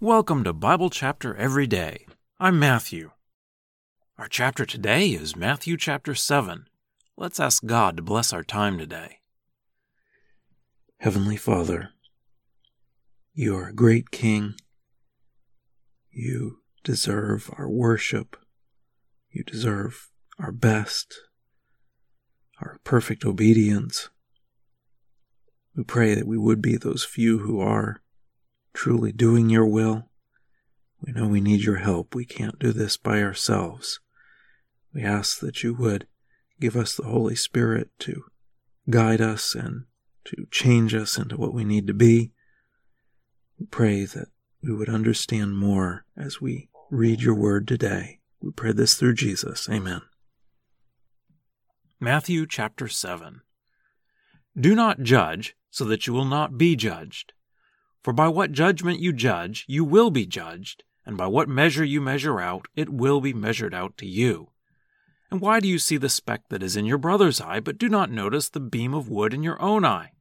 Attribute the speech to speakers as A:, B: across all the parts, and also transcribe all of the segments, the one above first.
A: Welcome to Bible Chapter Every Day. I'm Matthew. Our chapter today is Matthew chapter 7. Let's ask God to bless our time today.
B: Heavenly Father, you are a great King. You deserve our worship. You deserve our best, our perfect obedience. We pray that we would be those few who are truly doing your will. We know we need your help. We can't do this by ourselves. We ask that you would give us the Holy Spirit to guide us and to change us into what we need to be. We pray that we would understand more as we read your word today. We pray this through Jesus. Amen.
A: Matthew chapter 7. Do not judge, so that you will not be judged. For by what judgment you judge, you will be judged, and by what measure you measure out, it will be measured out to you. And why do you see the speck that is in your brother's eye, but do not notice the beam of wood in your own eye?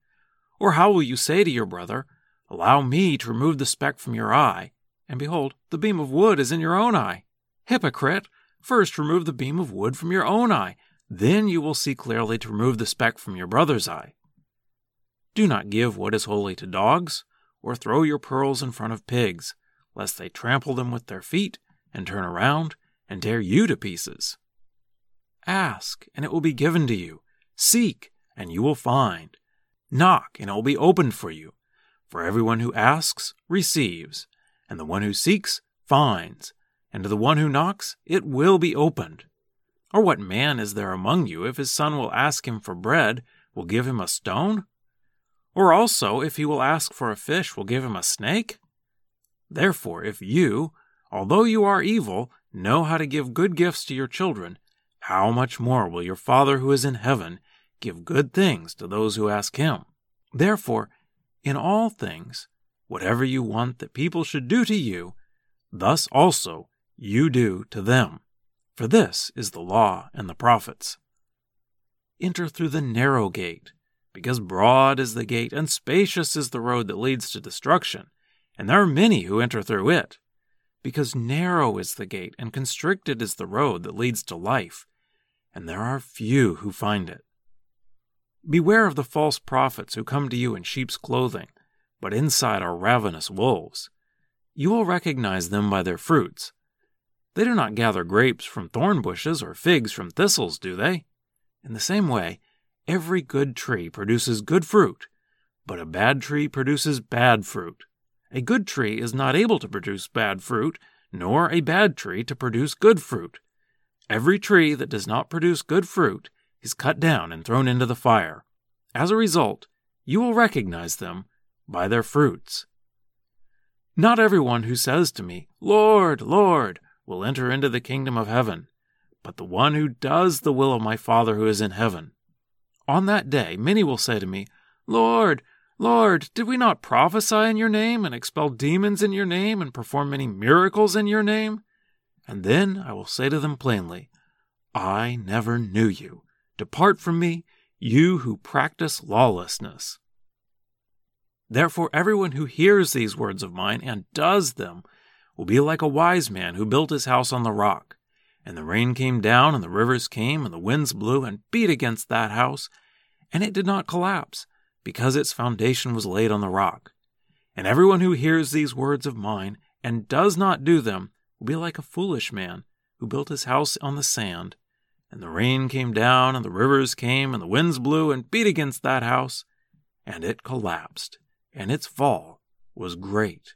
A: Or how will you say to your brother, Allow me to remove the speck from your eye, and behold, the beam of wood is in your own eye? Hypocrite! First remove the beam of wood from your own eye, then you will see clearly to remove the speck from your brother's eye. Do not give what is holy to dogs or throw your pearls in front of pigs, lest they trample them with their feet and turn around and tear you to pieces. Ask, and it will be given to you. Seek, and you will find. Knock, and it will be opened for you. For everyone who asks receives, and the one who seeks finds, and to the one who knocks it will be opened. Or what man is there among you, if his son will ask him for bread, will give him a stone? Or also, if he will ask for a fish, will give him a snake? Therefore, if you, although you are evil, know how to give good gifts to your children, how much more will your Father who is in heaven give good things to those who ask him? Therefore, in all things, whatever you want that people should do to you, thus also you do to them. For this is the law and the prophets. Enter through the narrow gate because broad is the gate and spacious is the road that leads to destruction, and there are many who enter through it. Because narrow is the gate and constricted is the road that leads to life, and there are few who find it. Beware of the false prophets who come to you in sheep's clothing, but inside are ravenous wolves. You will recognize them by their fruits. They do not gather grapes from thorn bushes or figs from thistles, do they? In the same way, Every good tree produces good fruit, but a bad tree produces bad fruit. A good tree is not able to produce bad fruit, nor a bad tree to produce good fruit. Every tree that does not produce good fruit is cut down and thrown into the fire. As a result, you will recognize them by their fruits. Not everyone who says to me, Lord, Lord, will enter into the kingdom of heaven, but the one who does the will of my Father who is in heaven. On that day, many will say to me, Lord, Lord, did we not prophesy in your name, and expel demons in your name, and perform many miracles in your name? And then I will say to them plainly, I never knew you. Depart from me, you who practice lawlessness. Therefore, everyone who hears these words of mine and does them will be like a wise man who built his house on the rock. And the rain came down, and the rivers came, and the winds blew and beat against that house, and it did not collapse, because its foundation was laid on the rock. And everyone who hears these words of mine and does not do them will be like a foolish man who built his house on the sand. And the rain came down, and the rivers came, and the winds blew and beat against that house, and it collapsed, and its fall was great.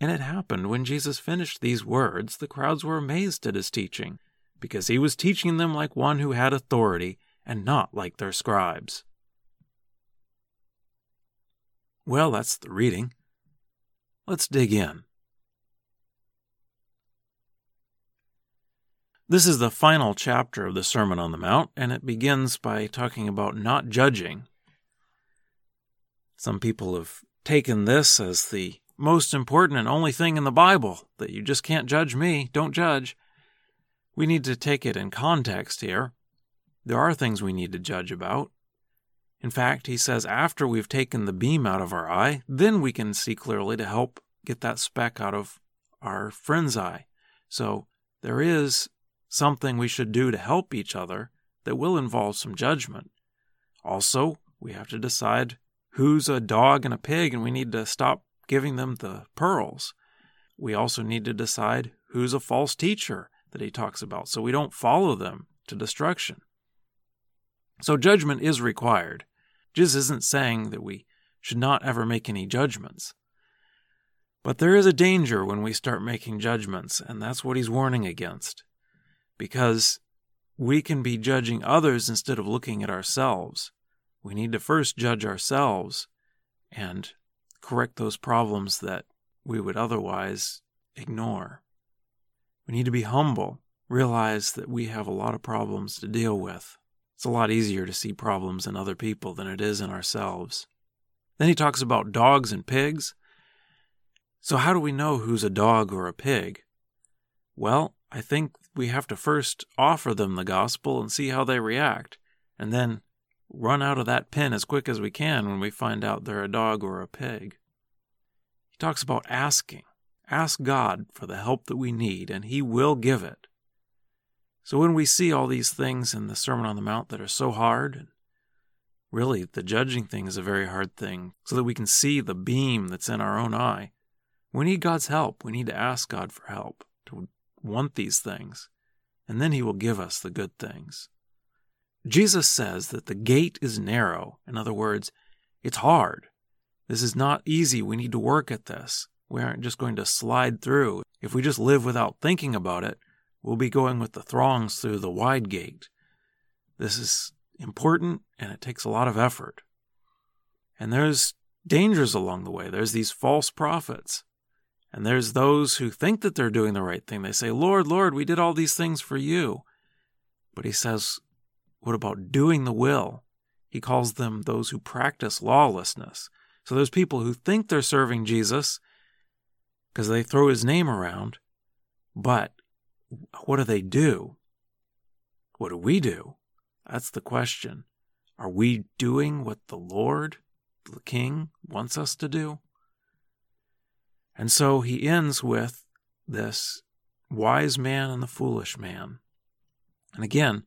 A: And it happened when Jesus finished these words, the crowds were amazed at his teaching, because he was teaching them like one who had authority and not like their scribes. Well, that's the reading. Let's dig in. This is the final chapter of the Sermon on the Mount, and it begins by talking about not judging. Some people have taken this as the most important and only thing in the Bible that you just can't judge me, don't judge. We need to take it in context here. There are things we need to judge about. In fact, he says after we've taken the beam out of our eye, then we can see clearly to help get that speck out of our friend's eye. So there is something we should do to help each other that will involve some judgment. Also, we have to decide who's a dog and a pig, and we need to stop giving them the pearls. We also need to decide who's a false teacher that he talks about so we don't follow them to destruction. So, judgment is required. Jesus isn't saying that we should not ever make any judgments. But there is a danger when we start making judgments, and that's what he's warning against. Because we can be judging others instead of looking at ourselves. We need to first judge ourselves and correct those problems that we would otherwise ignore. We need to be humble, realize that we have a lot of problems to deal with. It's a lot easier to see problems in other people than it is in ourselves. Then he talks about dogs and pigs. So, how do we know who's a dog or a pig? Well, I think we have to first offer them the gospel and see how they react, and then run out of that pen as quick as we can when we find out they're a dog or a pig. He talks about asking. Ask God for the help that we need, and He will give it. So when we see all these things in the Sermon on the Mount that are so hard, and really the judging thing is a very hard thing, so that we can see the beam that's in our own eye, we need God's help. We need to ask God for help, to want these things, and then He will give us the good things. Jesus says that the gate is narrow. In other words, it's hard. This is not easy. We need to work at this. We aren't just going to slide through. If we just live without thinking about it, we'll be going with the throngs through the wide gate. This is important and it takes a lot of effort. And there's dangers along the way. There's these false prophets. And there's those who think that they're doing the right thing. They say, Lord, Lord, we did all these things for you. But he says, what about doing the will? He calls them those who practice lawlessness. So there's people who think they're serving Jesus because they throw his name around, but what do they do? What do we do? That's the question. Are we doing what the Lord, the King, wants us to do? And so he ends with this wise man and the foolish man. And again,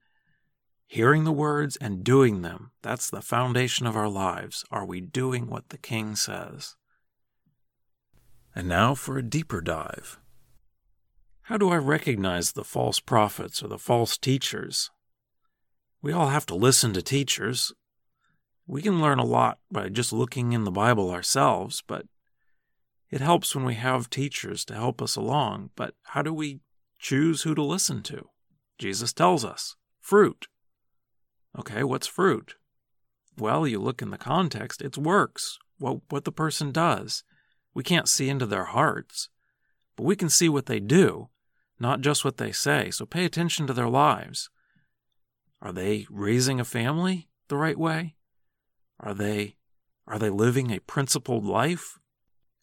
A: Hearing the words and doing them, that's the foundation of our lives. Are we doing what the King says? And now for a deeper dive. How do I recognize the false prophets or the false teachers? We all have to listen to teachers. We can learn a lot by just looking in the Bible ourselves, but it helps when we have teachers to help us along. But how do we choose who to listen to? Jesus tells us fruit. Okay, what's fruit? Well, you look in the context, it's works, what, what the person does. We can't see into their hearts, but we can see what they do, not just what they say. So pay attention to their lives. Are they raising a family the right way? Are they are they living a principled life?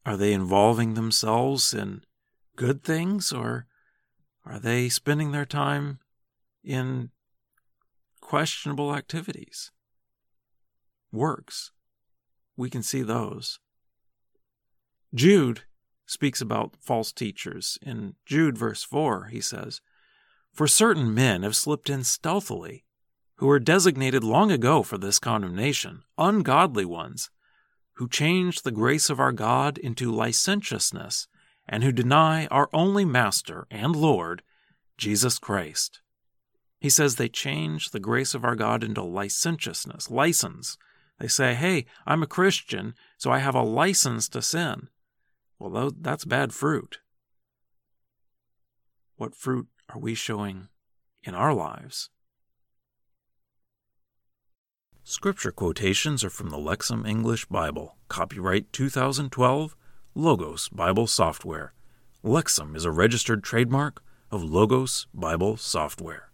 A: Are they involving themselves in good things or are they spending their time in questionable activities. Works. We can see those. Jude speaks about false teachers. In Jude, verse 4, he says, For certain men have slipped in stealthily, who were designated long ago for this condemnation, ungodly ones, who change the grace of our God into licentiousness, and who deny our only Master and Lord, Jesus Christ. He says they change the grace of our God into licentiousness, license. They say, hey, I'm a Christian, so I have a license to sin. Well, that's bad fruit. What fruit are we showing in our lives? Scripture quotations are from the Lexham English Bible, copyright 2012, Logos Bible Software. Lexham is a registered trademark of Logos Bible Software.